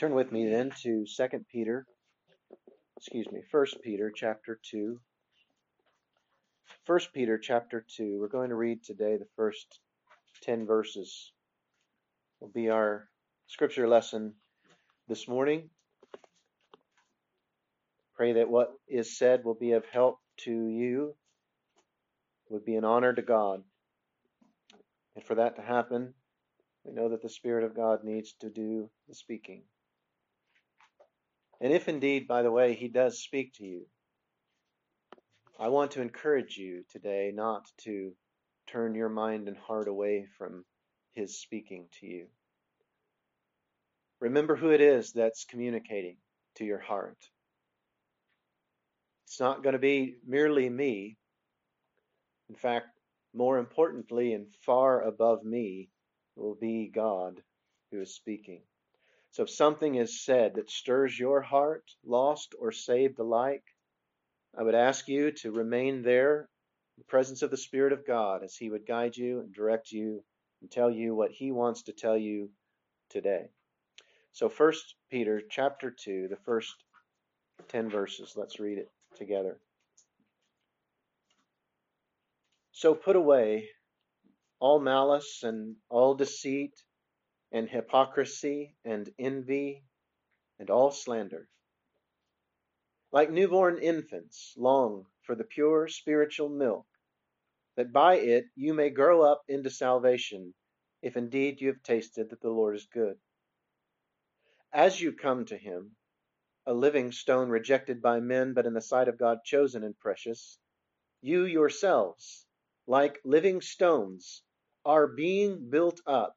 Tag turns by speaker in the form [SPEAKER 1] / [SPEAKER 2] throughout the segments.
[SPEAKER 1] Turn with me then to Second Peter, excuse me, First Peter chapter two. First Peter chapter two. We're going to read today the first ten verses. Will be our scripture lesson this morning. Pray that what is said will be of help to you, would be an honor to God. And for that to happen, we know that the Spirit of God needs to do the speaking. And if indeed, by the way, He does speak to you, I want to encourage you today not to turn your mind and heart away from His speaking to you. Remember who it is that's communicating to your heart. It's not going to be merely me. In fact, more importantly and far above me will be God who is speaking. So if something is said that stirs your heart, lost or saved alike, I would ask you to remain there in the presence of the Spirit of God as He would guide you and direct you and tell you what He wants to tell you today. So first Peter chapter 2, the first 10 verses. Let's read it together. So put away all malice and all deceit and hypocrisy and envy and all slander. Like newborn infants, long for the pure spiritual milk, that by it you may grow up into salvation, if indeed you have tasted that the Lord is good. As you come to him, a living stone rejected by men, but in the sight of God chosen and precious, you yourselves, like living stones, are being built up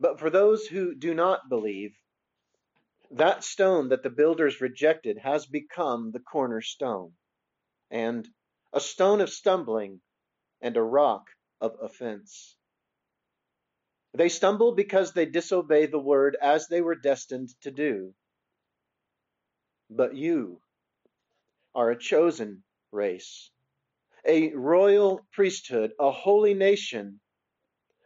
[SPEAKER 1] But for those who do not believe, that stone that the builders rejected has become the cornerstone, and a stone of stumbling and a rock of offense. They stumble because they disobey the word as they were destined to do. But you are a chosen race, a royal priesthood, a holy nation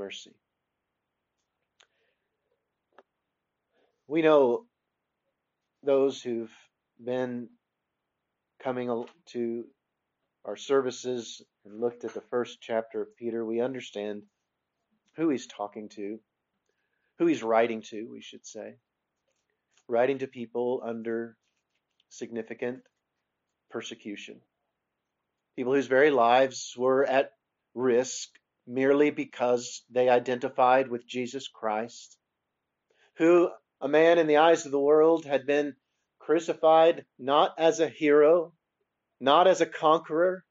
[SPEAKER 1] mercy. We know those who've been coming to our services and looked at the first chapter of Peter, we understand who he's talking to, who he's writing to, we should say. Writing to people under significant persecution. People whose very lives were at risk merely because they identified with Jesus Christ, who, a man in the eyes of the world, had been crucified not as a hero, not as a conqueror,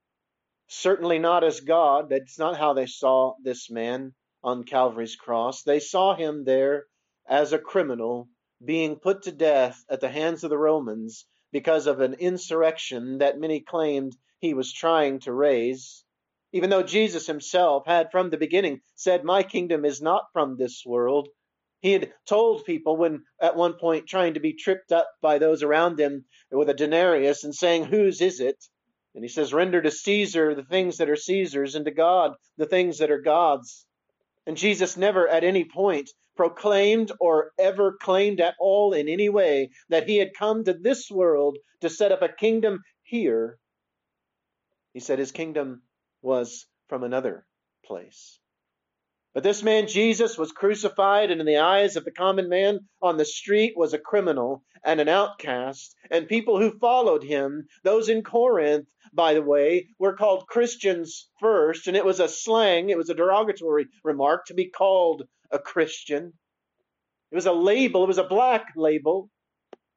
[SPEAKER 1] certainly not as God. That's not how they saw this man on Calvary's cross. They saw him there as a criminal being put to death at the hands of the Romans because of an insurrection that many claimed he was trying to raise. Even though Jesus himself had from the beginning said, My kingdom is not from this world. He had told people when at one point trying to be tripped up by those around him with a denarius and saying, Whose is it? And he says, Render to Caesar the things that are Caesar's and to God the things that are God's. And Jesus never at any point proclaimed or ever claimed at all in any way that he had come to this world to set up a kingdom here. He said his kingdom was from another place. But this man Jesus was crucified, and in the eyes of the common man on the street was a criminal and an outcast. And people who followed him, those in Corinth, by the way, were called Christians first, and it was a slang, it was a derogatory remark to be called a Christian. It was a label, it was a black label.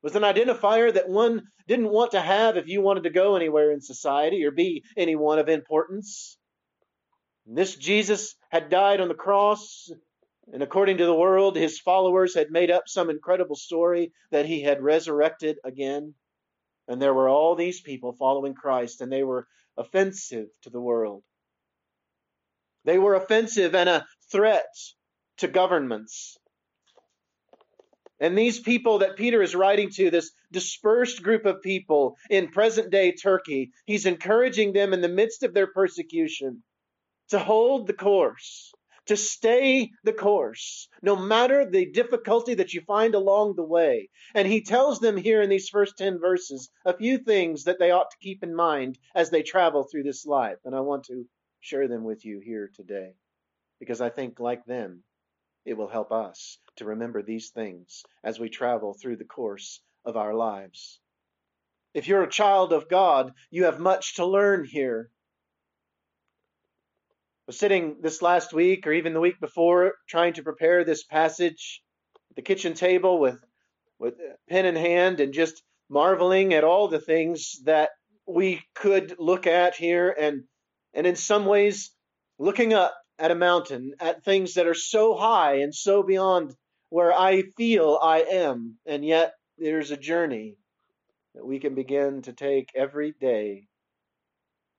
[SPEAKER 1] Was an identifier that one didn't want to have if you wanted to go anywhere in society or be anyone of importance. This Jesus had died on the cross, and according to the world, his followers had made up some incredible story that he had resurrected again. And there were all these people following Christ, and they were offensive to the world. They were offensive and a threat to governments. And these people that Peter is writing to, this dispersed group of people in present day Turkey, he's encouraging them in the midst of their persecution to hold the course, to stay the course, no matter the difficulty that you find along the way. And he tells them here in these first 10 verses a few things that they ought to keep in mind as they travel through this life. And I want to share them with you here today because I think, like them, it will help us to remember these things as we travel through the course of our lives. If you're a child of God, you have much to learn here. I was sitting this last week or even the week before trying to prepare this passage at the kitchen table with, with pen in hand and just marveling at all the things that we could look at here and and in some ways looking up at a mountain, at things that are so high and so beyond where I feel I am. And yet there's a journey that we can begin to take every day.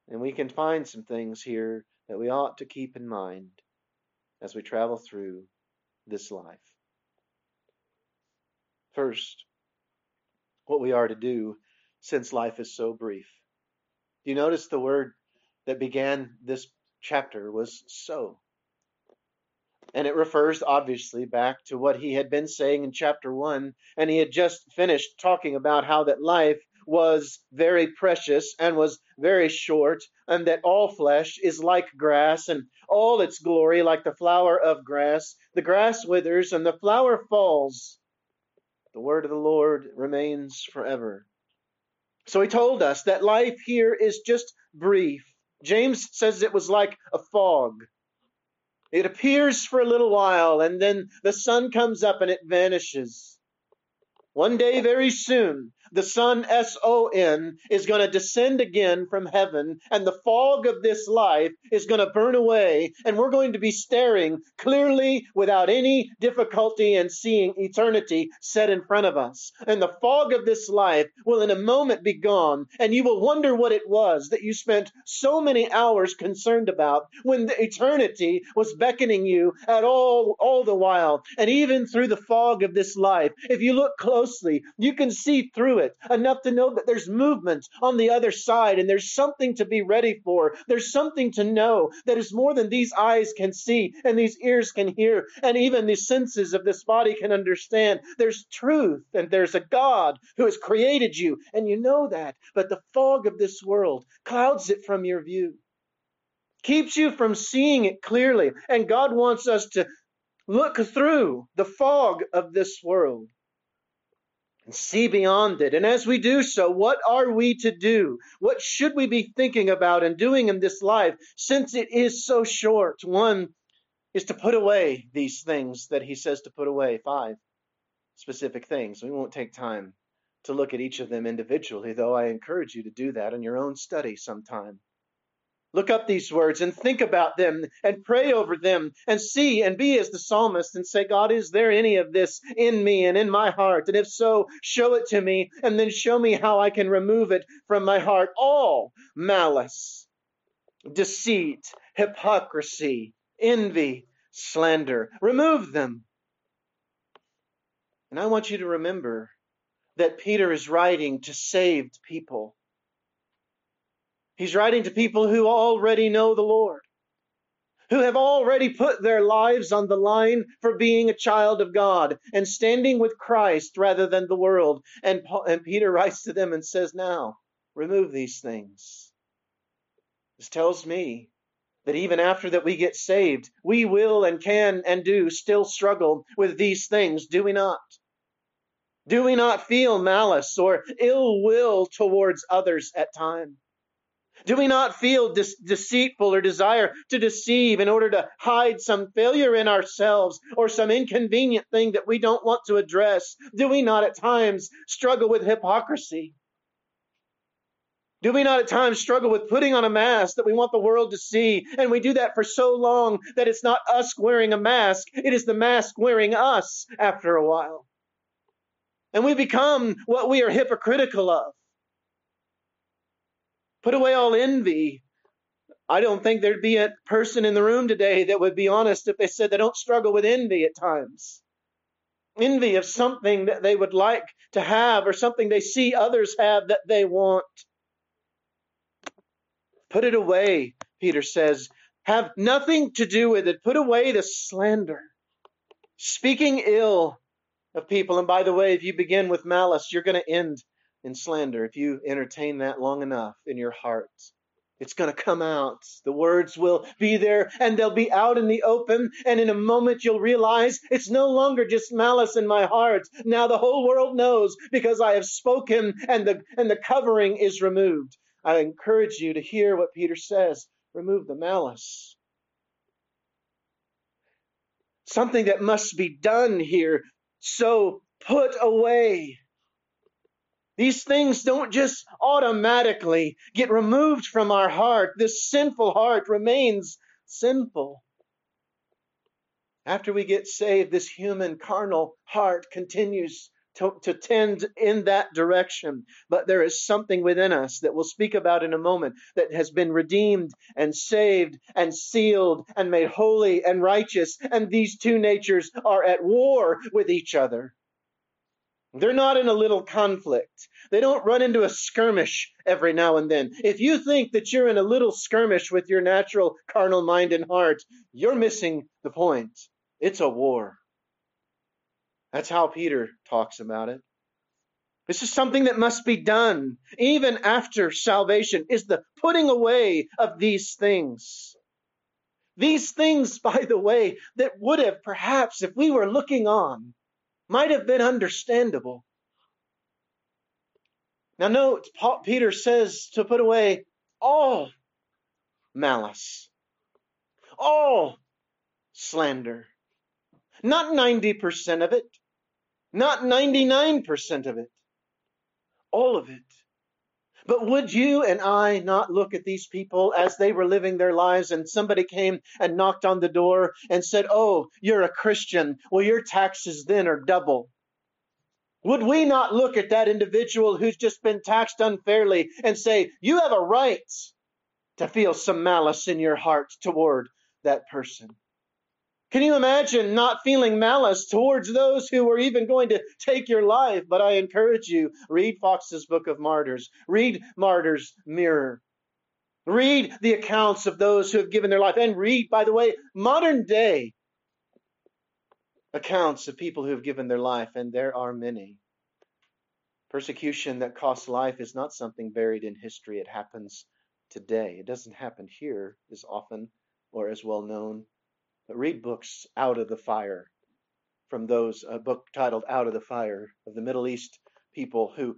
[SPEAKER 1] And we can find some things here that we ought to keep in mind as we travel through this life. First, what we are to do since life is so brief. Do you notice the word that began this chapter was so. And it refers obviously back to what he had been saying in chapter 1. And he had just finished talking about how that life was very precious and was very short, and that all flesh is like grass, and all its glory like the flower of grass. The grass withers and the flower falls. The word of the Lord remains forever. So he told us that life here is just brief James says it was like a fog. It appears for a little while and then the sun comes up and it vanishes. One day, very soon, the Son, S O N, is going to descend again from heaven, and the fog of this life is going to burn away, and we're going to be staring clearly without any difficulty and seeing eternity set in front of us. And the fog of this life will in a moment be gone, and you will wonder what it was that you spent so many hours concerned about when eternity was beckoning you at all, all the while. And even through the fog of this life, if you look closely, you can see through it it enough to know that there's movement on the other side and there's something to be ready for. There's something to know that is more than these eyes can see and these ears can hear and even the senses of this body can understand. There's truth and there's a God who has created you and you know that. But the fog of this world clouds it from your view keeps you from seeing it clearly. And God wants us to look through the fog of this world and see beyond it. And as we do so, what are we to do? What should we be thinking about and doing in this life since it is so short? One is to put away these things that he says to put away, five specific things. We won't take time to look at each of them individually, though I encourage you to do that in your own study sometime. Look up these words and think about them and pray over them and see and be as the psalmist and say, God, is there any of this in me and in my heart? And if so, show it to me and then show me how I can remove it from my heart. All malice, deceit, hypocrisy, envy, slander. Remove them. And I want you to remember that Peter is writing to saved people. He's writing to people who already know the Lord, who have already put their lives on the line for being a child of God and standing with Christ rather than the world. And, Paul, and Peter writes to them and says, Now, remove these things. This tells me that even after that we get saved, we will and can and do still struggle with these things, do we not? Do we not feel malice or ill will towards others at times? Do we not feel de- deceitful or desire to deceive in order to hide some failure in ourselves or some inconvenient thing that we don't want to address? Do we not at times struggle with hypocrisy? Do we not at times struggle with putting on a mask that we want the world to see? And we do that for so long that it's not us wearing a mask, it is the mask wearing us after a while. And we become what we are hypocritical of. Put away all envy. I don't think there'd be a person in the room today that would be honest if they said they don't struggle with envy at times. Envy of something that they would like to have or something they see others have that they want. Put it away, Peter says. Have nothing to do with it. Put away the slander. Speaking ill of people. And by the way, if you begin with malice, you're going to end in slander if you entertain that long enough in your heart. It's going to come out. The words will be there and they'll be out in the open. And in a moment, you'll realize it's no longer just malice in my heart. Now the whole world knows because I have spoken and the, and the covering is removed. I encourage you to hear what Peter says remove the malice. Something that must be done here. So put away. These things don't just automatically get removed from our heart. This sinful heart remains sinful. After we get saved, this human carnal heart continues to, to tend in that direction. But there is something within us that we'll speak about in a moment that has been redeemed and saved and sealed and made holy and righteous. And these two natures are at war with each other. They're not in a little conflict. They don't run into a skirmish every now and then. If you think that you're in a little skirmish with your natural carnal mind and heart, you're missing the point. It's a war. That's how Peter talks about it. This is something that must be done even after salvation is the putting away of these things. These things, by the way, that would have perhaps, if we were looking on, might have been understandable. Now note, Paul, Peter says to put away all malice, all slander. Not 90% of it, not 99% of it. All of it. But would you and I not look at these people as they were living their lives and somebody came and knocked on the door and said, Oh, you're a Christian. Well, your taxes then are double. Would we not look at that individual who's just been taxed unfairly and say, You have a right to feel some malice in your heart toward that person? Can you imagine not feeling malice towards those who were even going to take your life? But I encourage you, read Foxe's Book of Martyrs, read Martyr's Mirror, read the accounts of those who have given their life, and read, by the way, modern day accounts of people who have given their life, and there are many. Persecution that costs life is not something buried in history. It happens today. It doesn't happen here as often or as well known Uh, read books out of the fire from those, a book titled Out of the Fire of the Middle East people who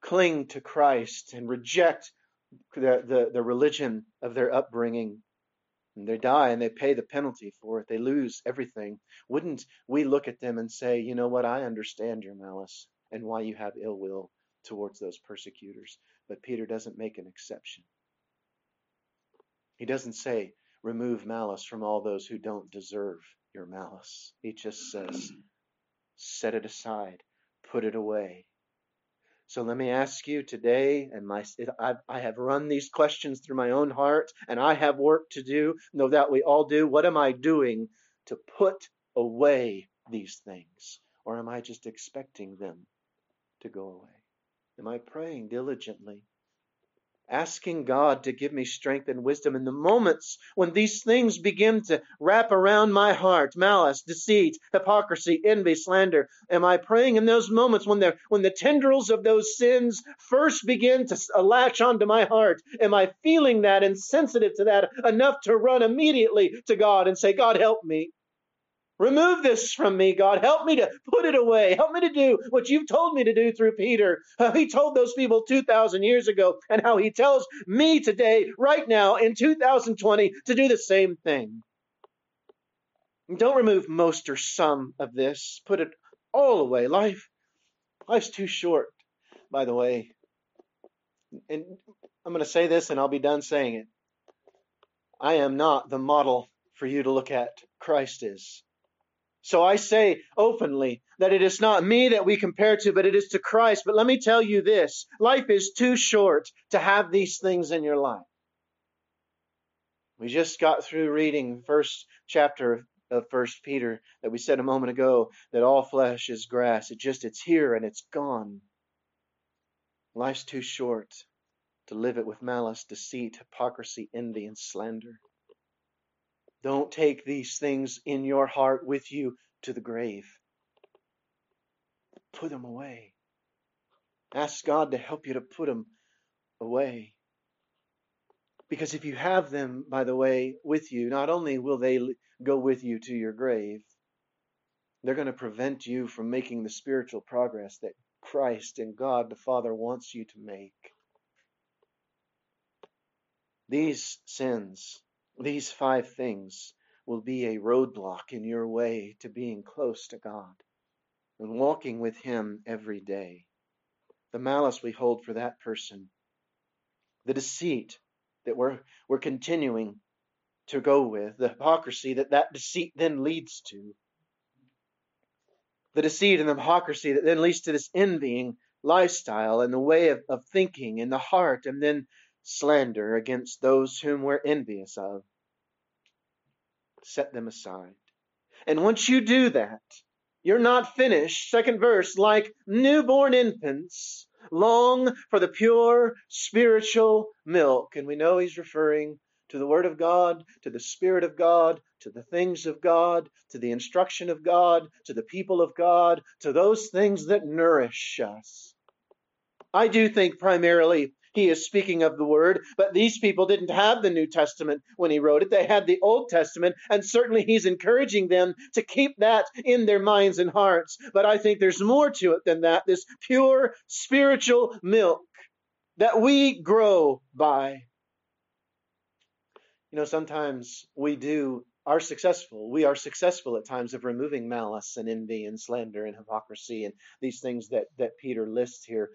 [SPEAKER 1] cling to Christ and reject the, the, the religion of their upbringing. And they die and they pay the penalty for it. They lose everything. Wouldn't we look at them and say, you know what, I understand your malice and why you have ill will towards those persecutors. But Peter doesn't make an exception. He doesn't say, remove malice from all those who don't deserve your malice. He just says, set it aside, put it away. So let me ask you today, and my I, I have run these questions through my own heart, and I have work to do. No doubt we all do. What am I doing to put away these things, or am I just expecting them to go away? Am I praying diligently? Asking God to give me strength and wisdom in the moments when these things begin to wrap around my heart malice, deceit, hypocrisy, envy, slander. Am I praying in those moments when, when the tendrils of those sins first begin to latch onto my heart? Am I feeling that and sensitive to that enough to run immediately to God and say, God, help me? Remove this from me, God. Help me to put it away. Help me to do what you've told me to do through Peter. How he told those people 2,000 years ago, and how he tells me today, right now, in 2020, to do the same thing. Don't remove most or some of this. Put it all away. Life, life's too short, by the way. And I'm going to say this and I'll be done saying it. I am not the model for you to look at. Christ is. So I say openly that it is not me that we compare to, but it is to Christ. But let me tell you this life is too short to have these things in your life. We just got through reading first chapter of First Peter that we said a moment ago that all flesh is grass. It just it's here and it's gone. Life's too short to live it with malice, deceit, hypocrisy, envy, and slander. Don't take these things in your heart with you to the grave. Put them away. Ask God to help you to put them away. Because if you have them, by the way, with you, not only will they go with you to your grave, they're going to prevent you from making the spiritual progress that Christ and God the Father wants you to make. These sins these five things will be a roadblock in your way to being close to God and walking with Him every day. The malice we hold for that person, the deceit that we're, we're continuing to go with, the hypocrisy that that deceit then leads to, the deceit and the hypocrisy that then leads to this envying lifestyle and the way of, of thinking in the heart, and then slander against those whom we're envious of. Set them aside. And once you do that, you're not finished. Second verse, like newborn infants, long for the pure spiritual milk. And we know he's referring to the Word of God, to the Spirit of God, to the things of God, to the instruction of God, to the people of God, to those things that nourish us. I do think primarily he is speaking of the Word, but these people didn't have the New Testament when he wrote it. They had the Old Testament, and certainly he's encouraging them to keep that in their minds and hearts. But I think there's more to it than that this pure spiritual milk that we grow by. You know, sometimes we do are successful. We are successful at times of removing malice and envy and slander and hypocrisy and these things that, that Peter lists here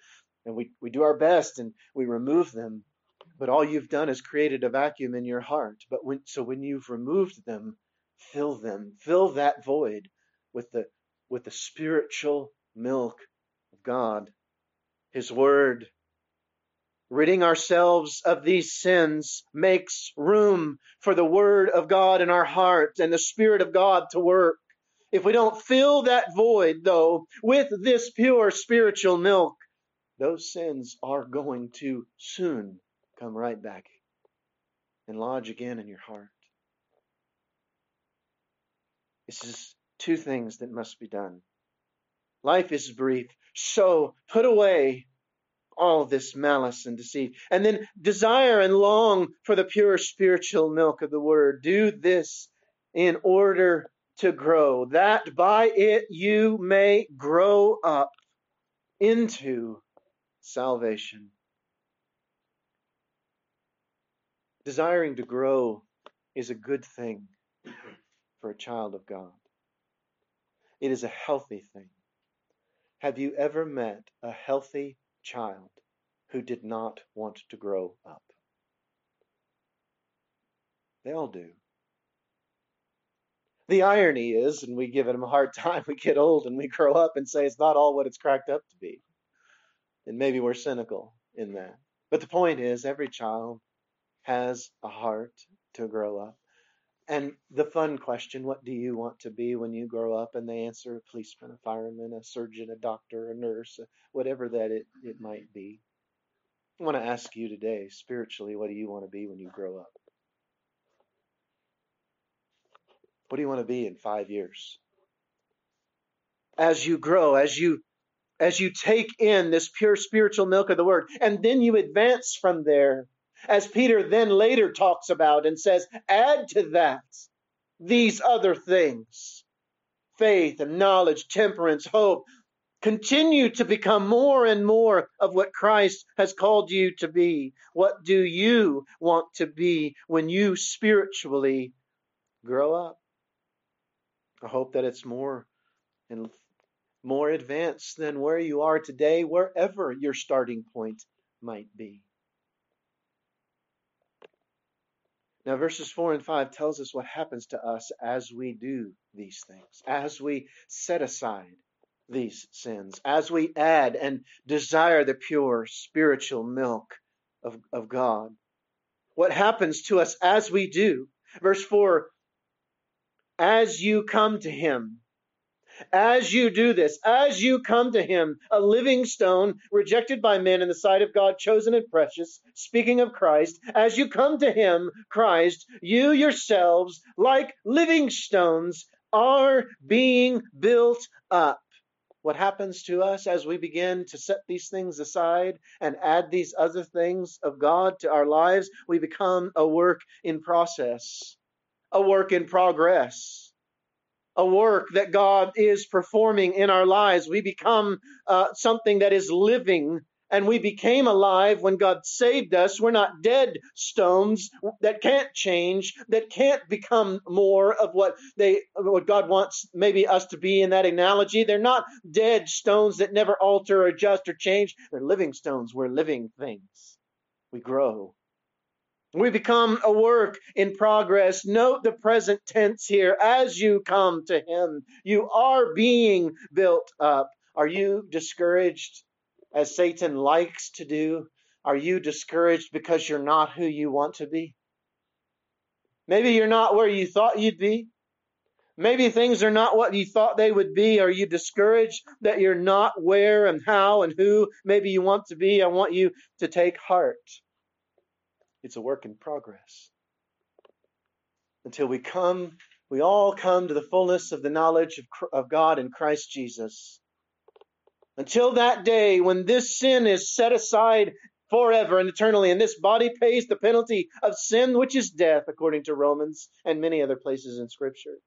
[SPEAKER 1] and we, we do our best and we remove them but all you've done is created a vacuum in your heart. But when so when you've removed them fill them fill that void with the with the spiritual milk of god his word. Ridding ourselves of these sins makes room for the word of god in our heart and the spirit of god to work. If we don't fill that void though with this pure spiritual milk those sins are going to soon come right back and lodge again in your heart. This is two things that must be done. Life is brief, so put away all this malice and deceit, and then desire and long for the pure spiritual milk of the word. Do this in order to grow, that by it you may grow up into salvation. Desiring to grow is a good thing for a child of God. It is a healthy thing. Have you ever met a healthy child who did not want to grow up? They all do. The irony is, and we give them a hard time, we get old and we grow up and say it's not all what it's cracked up to be. And maybe we're cynical in that. But the point is, every child has a heart to grow up. And the fun question, what do you want to be when you grow up? And they answer a policeman, a fireman, a surgeon, a doctor, a nurse, whatever that it, it might be. I want to ask you today, spiritually, what do you want to be when you grow up? What do you want to be in five years? As you grow, as you as you take in this pure spiritual milk of the word, and then you advance from there, as Peter then later talks about and says, add to that these other things faith and knowledge, temperance, hope. Continue to become more and more of what Christ has called you to be. What do you want to be when you spiritually grow up? I hope that it's more and more advanced than where you are today, wherever your starting point might be. Now, verses 4 and 5 tells us what happens to us as we do these things, as we set aside these sins, as we add and desire the pure spiritual milk of, of God. What happens to us as we do? Verse 4 As you come to Him, as you do this, as you come to him, a living stone, rejected by men in the sight of God, chosen and precious, speaking of Christ, as you come to him, Christ, you yourselves, like living stones, are being built up. What happens to us as we begin to set these things aside and add these other things of God to our lives? We become a work in process, a work in progress a work that God is performing in our lives. We become uh, something that is living and we became alive when God saved us. We're not dead stones that can't change, that can't become more of what they what God wants maybe us to be in that analogy. They're not dead stones that never alter or adjust or change. They're living stones. We're living things. We grow. We become a work in progress. Note the present tense here. As you come to Him, you are being built up. Are you discouraged as Satan likes to do? Are you discouraged because you're not who you want to be? Maybe you're not where you thought you'd be. Maybe things are not what you thought they would be. Are you discouraged that you're not where and how and who maybe you want to be? I want you to take heart. It's a work in progress. Until we come, we all come to the fullness of the knowledge of, of God in Christ Jesus. Until that day when this sin is set aside forever and eternally, and this body pays the penalty of sin, which is death, according to Romans and many other places in Scripture.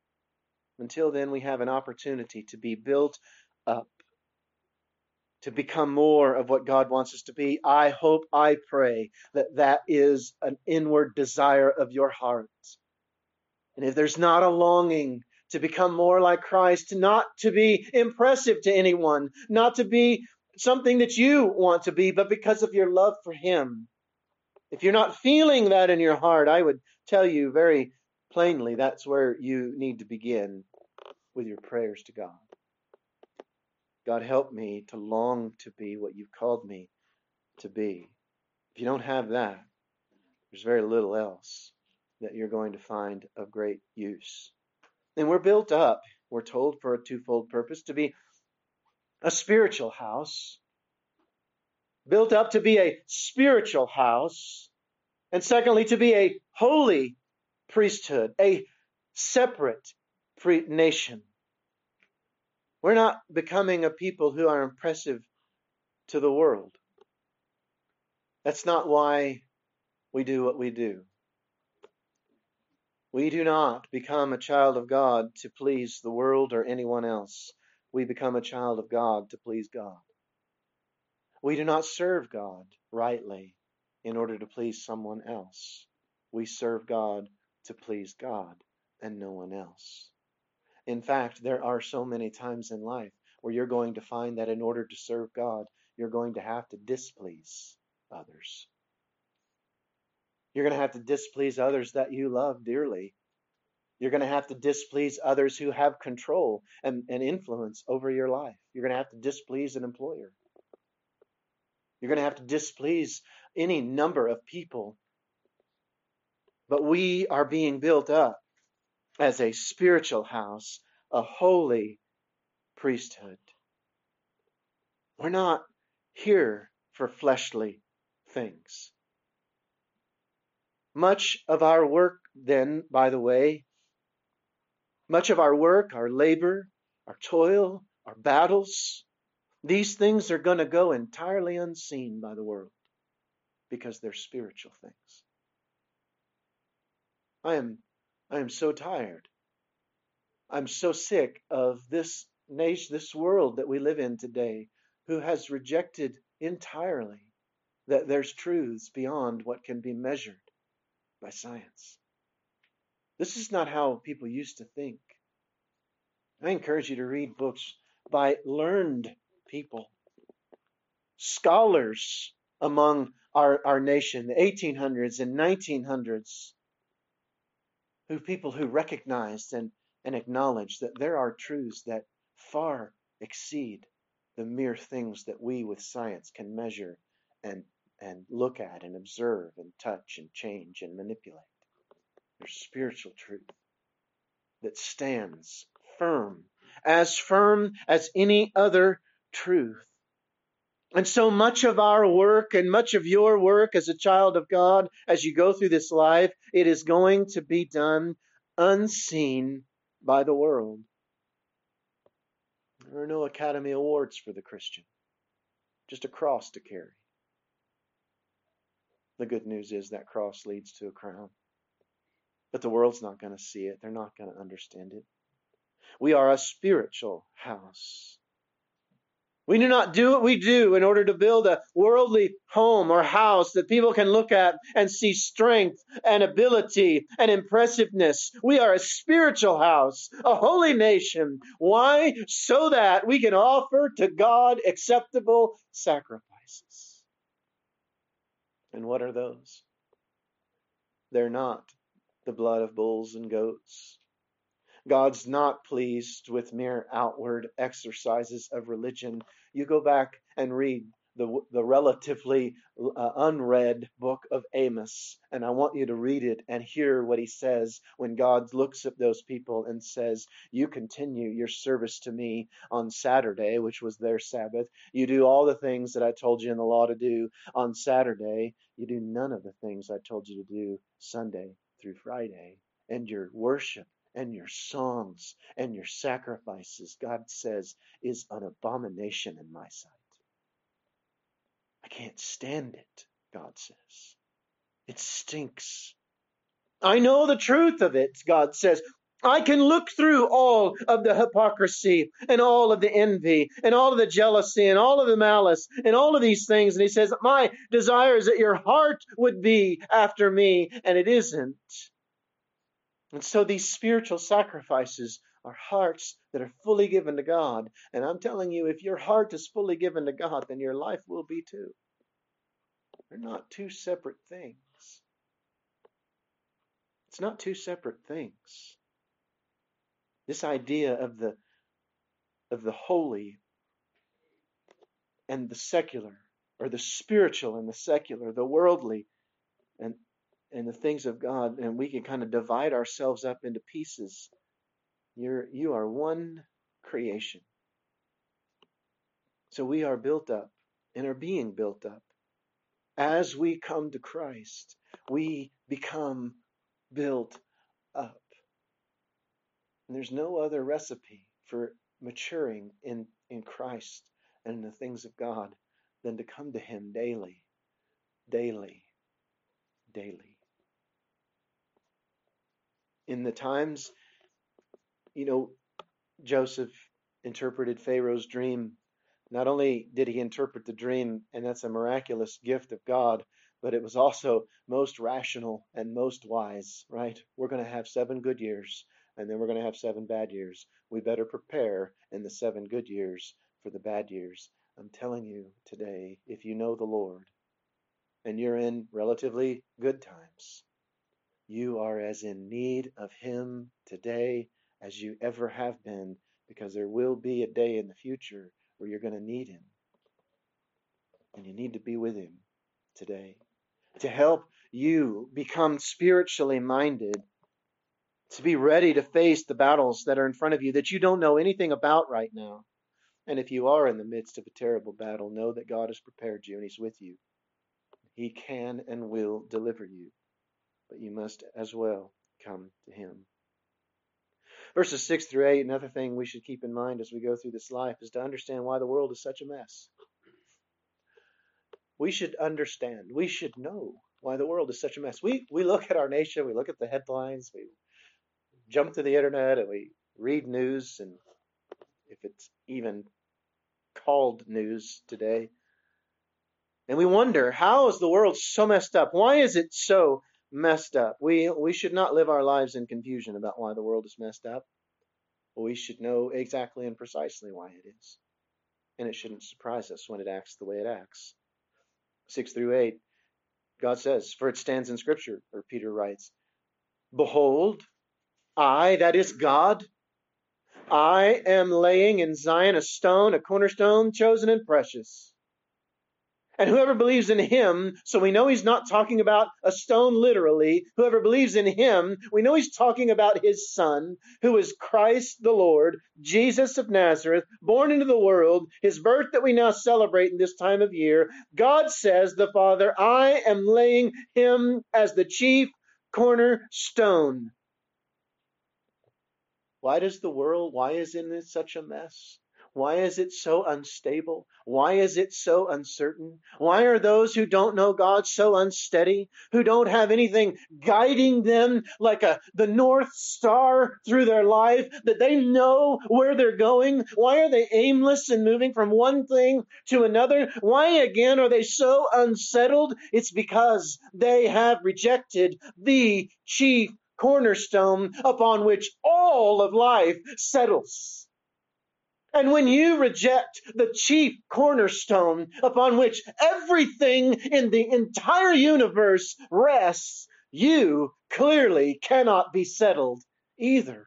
[SPEAKER 1] Until then, we have an opportunity to be built up to become more of what God wants us to be. I hope, I pray that that is an inward desire of your heart. And if there's not a longing to become more like Christ, not to be impressive to anyone, not to be something that you want to be, but because of your love for Him. If you're not feeling that in your heart, I would tell you very plainly that's where you need to begin with your prayers to God. God, help me to long to be what you've called me to be. If you don't have that, there's very little else that you're going to find of great use. And we're built up, we're told, for a twofold purpose to be a spiritual house, built up to be a spiritual house, and secondly, to be a holy priesthood, a separate nation. We're not becoming a people who are impressive to the world. That's not why we do what we do. We do not become a child of God to please the world or anyone else. We become a child of God to please God. We do not serve God rightly in order to please someone else. We serve God to please God and no one else. In fact, there are so many times in life where you're going to find that in order to serve God, you're going to have to displease others. You're going to have to displease others that you love dearly. You're going to have to displease others who have control and, and influence over your life. You're going to have to displease an employer. You're going to have to displease any number of people. But we are being built up as a spiritual house, a holy priesthood. We're not here for fleshly things. Much of our work, then, by the way, much of our work, our labor, our toil, our battles, these things are going to go entirely unseen by the world because they're spiritual things. I am I am so tired. I'm so sick of this nation, this world that we live in today, who has rejected entirely that there's truths beyond what can be measured by science. This is not how people used to think. I encourage you to read books by learned people, scholars among our, our nation, the 1800s and 1900s, who people who recognized and, and that there are truths that far exceed the mere things that we with science can measure and and look at and observe and touch and change and manipulate. There's spiritual truth that stands firm, as firm as any other truth. And so much of our work and much of your work as a child of God, as you go through this life, it is going to be done unseen by the world. There are no Academy Awards for the Christian, just a cross to carry. The good news is that cross leads to a crown. But the world's not going to see it, they're not going to understand it. We are a spiritual house. We do not do what we do in order to build a worldly home or house that people can look at and see strength and ability and impressiveness. We are a spiritual house, a holy nation. Why? So that we can offer to God acceptable sacrifices. And what are those? They're not the blood of bulls and goats. God's not pleased with mere outward exercises of religion. You go back and read the, the relatively uh, unread book of Amos, and I want you to read it and hear what he says when God looks at those people and says, You continue your service to me on Saturday, which was their Sabbath. You do all the things that I told you in the law to do on Saturday. You do none of the things I told you to do Sunday through Friday. And your worship and your songs and your sacrifices, God says, is an abomination in my sight. I can't stand it, God says. It stinks. I know the truth of it, God says. I can look through all of the hypocrisy and all of the envy and all of the jealousy and all of the malice and all of these things. And he says, My desire is that your heart would be after me, and it isn't. And so these spiritual sacrifices are hearts that are fully given to God. And I'm telling you, if your heart is fully given to God, then your life will be too. They're not two separate things. It's not two separate things. This idea of the of the holy and the secular, or the spiritual and the secular, the worldly and and the things of God, and we can kind of divide ourselves up into pieces. You're you are one creation. So we are built up and are being built up. As we come to Christ, we become built up. And there's no other recipe for maturing in, in Christ and in the things of God than to come to Him daily, daily, daily in the times, you know, Joseph interpreted Pharaoh's dream. Not only did he interpret the dream, and that's a miraculous gift of God, but it was also most rational and most wise, right? We're going to have seven good years, and then we're going to have seven bad years. We better prepare in the seven good years for the bad years. I'm telling you today, if you know the Lord and you're in relatively good times, you are as in need of Him today as you ever have been, because there will be a day in the future where you're going to need Him. And you need to be with Him today to help you become spiritually minded, to be ready to face the battles that are in front of you that you don't know anything about right now. And if you are in the midst of a terrible battle, know that God has prepared you and He's with you. He can and will deliver you, but you must as well come to Him. Verses 6 through 8, another thing we should keep in mind as we go through this life is to understand why the world is such a mess. We should understand, we should know why the world is such a mess. We, we look at our nation, we look at the headlines, we jump to the internet, and we read news, and if it's even called news today, and we wonder, how is the world so messed up? Why is it so messed up? We, we should not live our lives in confusion about why the world is messed up. We should know exactly and precisely why it is. And it shouldn't surprise us when it acts the way it acts. 6 through 8, God says, For it stands in Scripture, or Peter writes, Behold, I, that is God, I am laying in Zion a stone, a cornerstone, chosen and precious and whoever believes in him, so we know he's not talking about a stone literally. Whoever believes in him, we know he's talking about his son, who is Christ the Lord, Jesus of Nazareth, born into the world, his birth that we now celebrate in this time of year. God says, the Father, I am laying him as the chief cornerstone. Why does the world, why is it such a mess? Why is it so unstable? Why is it so uncertain? Why are those who don't know God so unsteady, who don't have anything guiding them like a the north star through their life that they know where they're going? Why are they aimless and moving from one thing to another? Why again are they so unsettled? It's because they have rejected the chief cornerstone upon which all of life settles. And when you reject the chief cornerstone upon which everything in the entire universe rests, you clearly cannot be settled either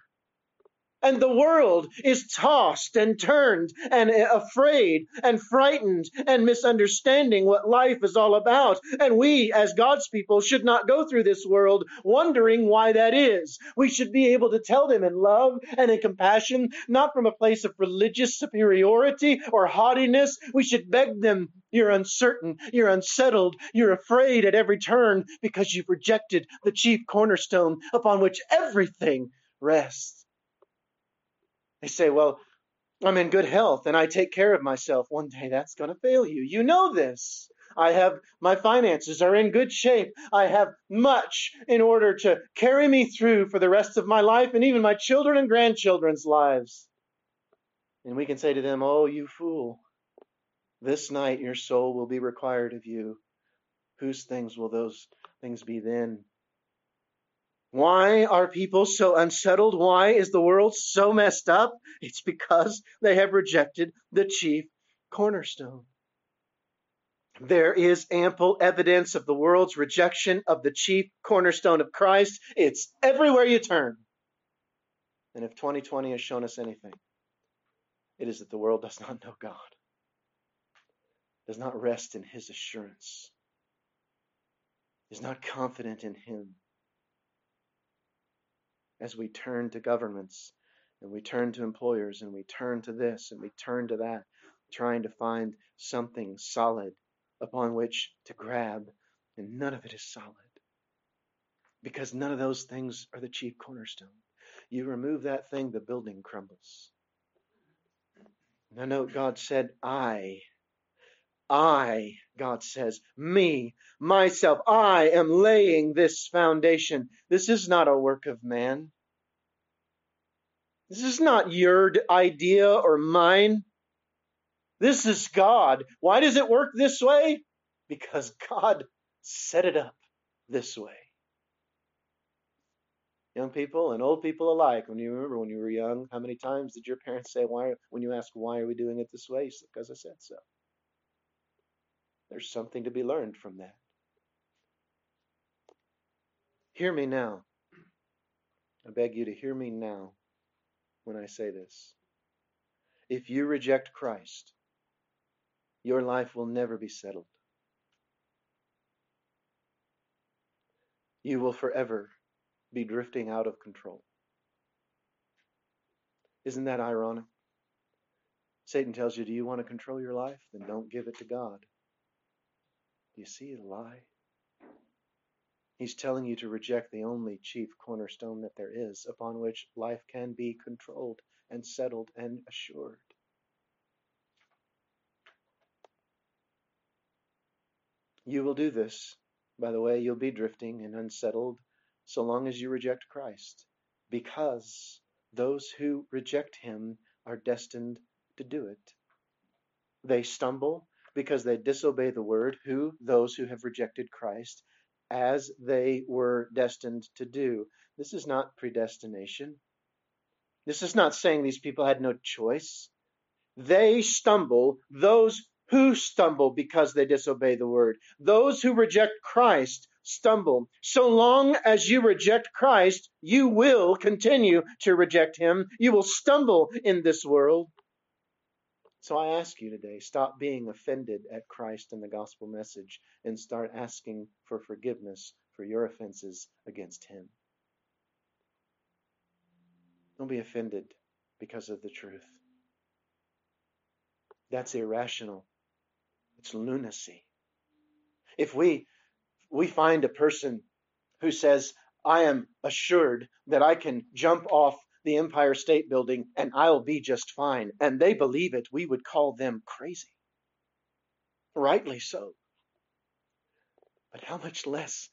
[SPEAKER 1] and the world is tossed and turned and afraid and frightened and misunderstanding what life is all about. And we, as God's people, should not go through this world wondering why that is. We should be able to tell them in love and in compassion, not from a place of religious superiority or haughtiness. We should beg them, you're uncertain, you're unsettled, you're afraid at every turn because you've rejected the chief cornerstone upon which everything rests. They say, well, I'm in good health and I take care of myself. One day that's going to fail you. You know this. I have my finances are in good shape. I have much in order to carry me through for the rest of my life and even my children and grandchildren's lives. And we can say to them, Oh, you fool, this night your soul will be required of you. Whose things will those things be then? Why are people so unsettled? Why is the world so messed up? It's because they have rejected the chief cornerstone. There is ample evidence of the world's rejection of the chief cornerstone of Christ. It's everywhere you turn. And if 2020 has shown us anything, it is that the world does not know God, does not rest in His assurance, is not confident in Him as we turn to governments and we turn to employers and we turn to this and we turn to that, trying to find something solid upon which to grab, and none of it is solid. Because none of those things are the chief cornerstone. You remove that thing, the building crumbles. Now, note God said, I I, God says, me, myself, I am laying this foundation. This is not a work of man. This is not your idea or mine. This is God. Why does it work this way? Because God set it up this way. Young people and old people alike, when you remember when you were young, how many times did your parents say, why, when you ask, why are we doing it this way? Because I said so. There's something to be learned from that. Hear me now. I beg you to hear me now when I say this. If you reject Christ, your life will never be settled. You will forever be drifting out of control. Isn't that ironic? Satan tells you, Do you want to control your life? Then don't give it to God. Do you see the lie? He's telling you to reject the only chief cornerstone that there is upon which life can be controlled and settled and assured. You will do this. By the way, you'll be drifting and unsettled so long as you reject Christ, because those who reject him are destined to do it. They stumble because they disobey the word, who those who have rejected Christ, as they were destined to do. This is not predestination. This is not saying these people had no choice. They stumble, those who stumble because they disobey the word. Those who reject Christ stumble. So long as you reject Christ, you will continue to reject him. You will stumble in this world. So I ask you today stop being offended at Christ and the gospel message and start asking for forgiveness for your offenses against him. Don't be offended because of the truth. That's irrational. It's lunacy. If we we find a person who says, I am assured that I can jump off the Empire State Building and I'll be just fine, and they believe it, we would call them crazy. Rightly so. But how much less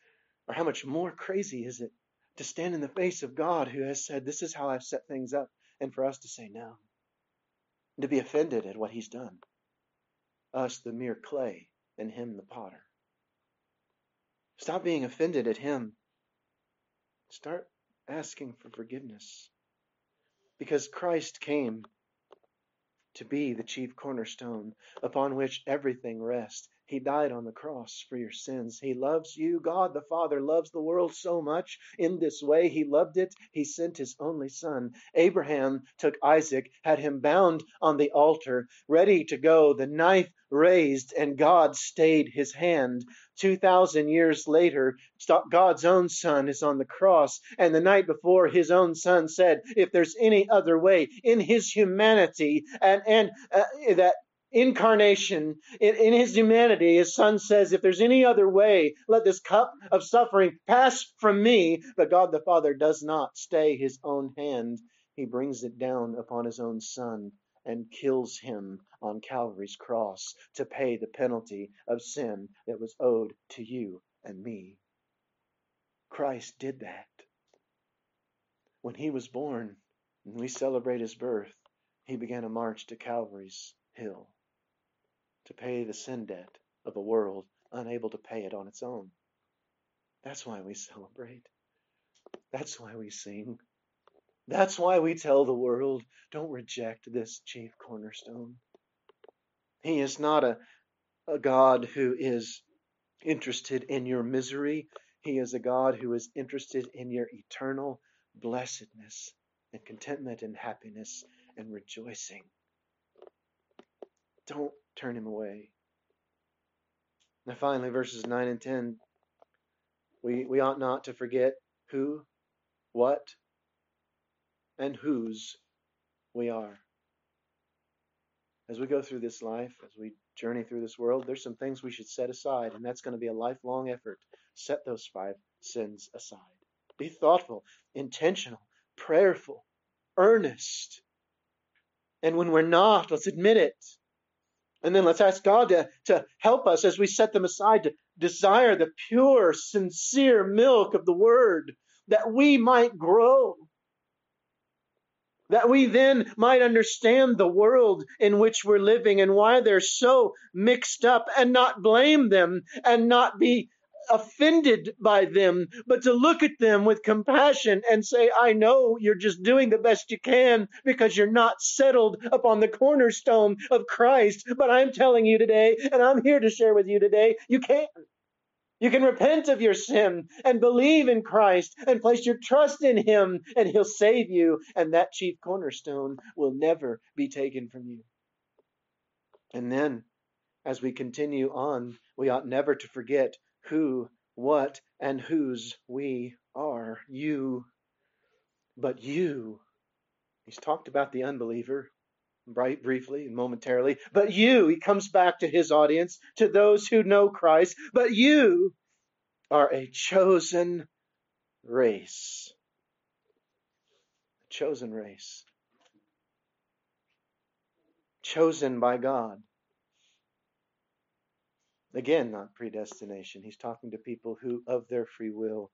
[SPEAKER 1] or how much more crazy is it to stand in the face of God who has said, This is how I've set things up, and for us to say no, and to be offended at what He's done? us the mere clay, and him the potter. Stop being offended at him. Start asking for forgiveness. Because Christ came to be the chief cornerstone upon which everything rests. He died on the cross for your sins. He loves you. God the Father loves the world so much. In this way, He loved it. He sent His only Son. Abraham took Isaac, had him bound on the altar, ready to go, the knife raised, and God stayed His hand. 2,000 years later, God's own Son is on the cross. And the night before, His own Son said, If there's any other way in His humanity, and, and uh, that incarnation, in, in, his humanity, his son says, If there's any other way, let this cup of suffering pass from me. But God the Father does not stay his own hand. He brings it down upon his own son and kills him on Calvary's cross to pay the penalty of sin that was owed to you and me. Christ did that. When he was born, and we celebrate his birth, he began a march to Calvary's hill to pay the sin debt of a world unable to pay it on its own. That's why we celebrate. That's why we sing. That's why we tell the world don't reject this chief cornerstone. He is not a, a God who is interested in your misery. He is a God who is interested in your eternal blessedness and contentment and happiness and rejoicing. Don't turn him away. Now, finally, verses 9 and 10 we, we ought not to forget who, what, and whose we are. As we go through this life, as we journey through this world, there's some things we should set aside, and that's going to be a lifelong effort. Set those five sins aside. Be thoughtful, intentional, prayerful, earnest. And when we're not, let's admit it. And then let's ask God to, to help us as we set them aside to desire the pure, sincere milk of the Word that we might grow. That we then might understand the world in which we're living and why they're so mixed up and not blame them and not be offended by them, but to look at them with compassion and say, I know you're just doing the best you can because you're not settled upon the cornerstone of Christ. But I'm telling you today, and I'm here to share with you today, you can. You can repent of your sin and believe in Christ and place your trust in Him, and He'll save you, and that chief cornerstone will never be taken from you. And then, as we continue on, we ought never to forget who, what, and whose we are. You. But you. He's talked about the unbeliever. bright briefly and momentarily. But you, he comes back to his audience, to those who know Christ, but you are a chosen race. A chosen race. Chosen by God. Again, not predestination. He's talking to people who, of their free will,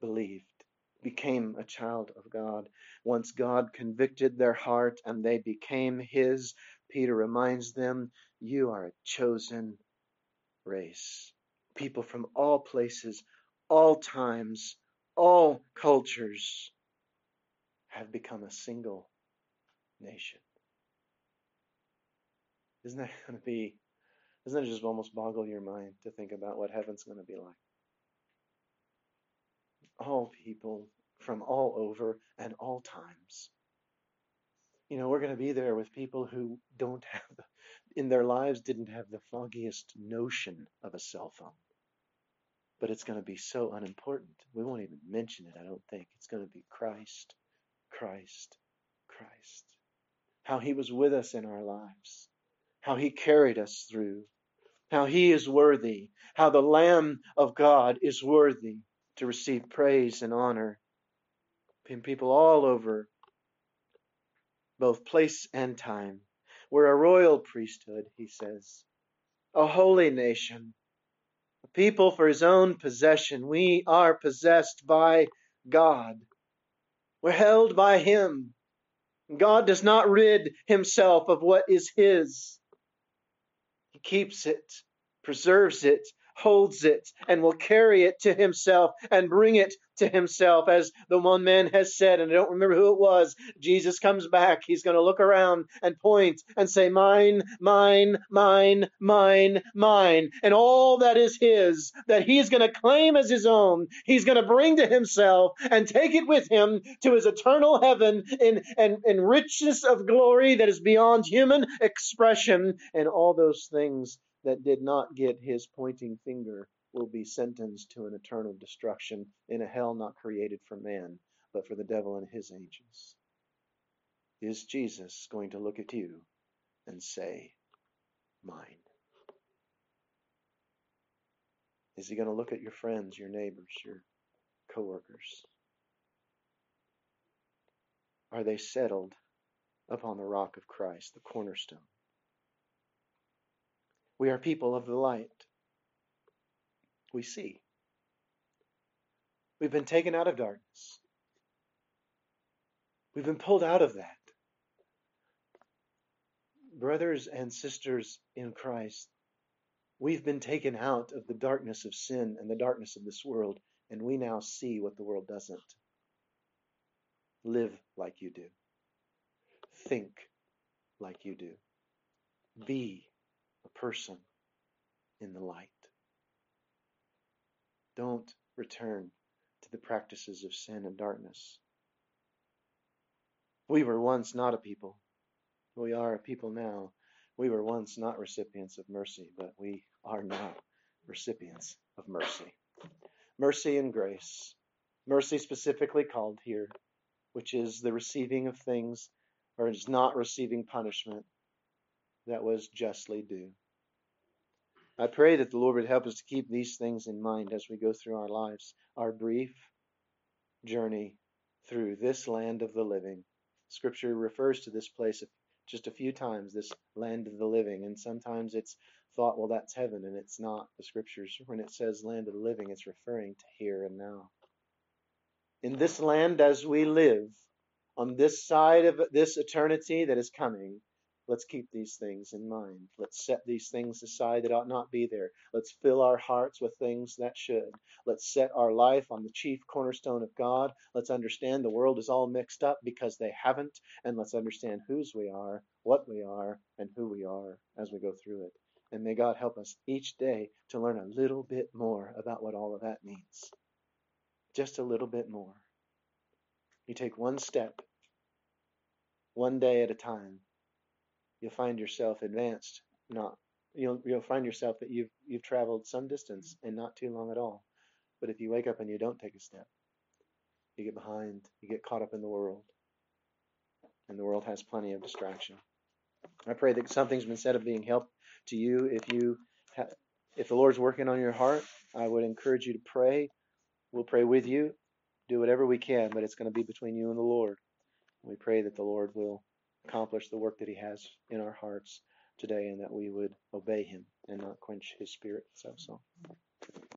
[SPEAKER 1] believed, became a child of God. Once God convicted their heart and they became His, Peter reminds them, You are a chosen race. People from all places, all times, all cultures have become a single nation. Isn't that going to be doesn't it just almost boggle your mind to think about what heaven's going to be like? All people from all over and all times. You know, we're going to be there with people who don't have, in their lives, didn't have the foggiest notion of a cell phone. But it's going to be so unimportant. We won't even mention it, I don't think. It's going to be Christ, Christ, Christ. How he was with us in our lives, how he carried us through, how he is worthy, how the Lamb of God is worthy to receive praise and honor. And people all over, both place and time. We're a royal priesthood, he says, a holy nation, a people for his own possession. We are possessed by God. We're held by him. God does not rid himself of what is his keeps it, preserves it, holds it, and will carry it to himself and bring it to himself. As the one man has said, and I don't remember who it was, Jesus comes back. He's going to look around and point and say, Mine, mine, mine, mine, mine. And all that is his, that he's going to claim as his own, he's going to bring to himself and take it with him to his eternal heaven in, in, in richness of glory that is beyond human expression and all those things that did not get his pointing finger will be sentenced to an eternal destruction in a hell not created for man, but for the devil and his angels. Is Jesus going to look at you and say, Mine? Is he going to look at your friends, your neighbors, your coworkers? Are they settled upon the rock of Christ, the cornerstone? We are people of the light. We see. We've been taken out of darkness. We've been pulled out of that. Brothers and sisters in Christ, we've been taken out of the darkness of sin and the darkness of this world, and we now see what the world doesn't. Live like you do. Think like you do. Be a person in the light. Don't return to the practices of sin and darkness. We were once not a people. We are a people now. We were once not recipients of mercy, but we are now recipients of mercy. Mercy and grace. Mercy specifically called here, which is the receiving of things or is not receiving punishment that was justly due. I pray that the Lord would help us to keep these things in mind as we go through our lives, our brief journey through this land of the living. Scripture refers to this place just a few times, this land of the living, and sometimes it's thought, well, that's heaven, and it's not. The Scriptures, when it says land of the living, it's referring to here and now. In this land as we live, on this side of this eternity that is coming, let's keep these things in mind. Let's set these things aside that ought not be there. Let's fill our hearts with things that should. Let's set our life on the chief cornerstone of God. Let's understand the world is all mixed up because they haven't. And let's understand whose we are, what we are, and who we are as we go through it. And may God help us each day to learn a little bit more about what all of that means. Just a little bit more. You take one step, one day at a time, you'll find yourself advanced, not you'll you'll find yourself that you've you've traveled some distance and not too long at all. But if you wake up and you don't take a step, you get behind, you get caught up in the world. And the world has plenty of distraction. I pray that something's been said of being help to you. If you ha- if the Lord's working on your heart, I would encourage you to pray. We'll pray with you. Do whatever we can, but it's going to be between you and the Lord. We pray that the Lord will accomplish the work that He has in our hearts today and that we would obey Him and not quench His Spirit. So, so.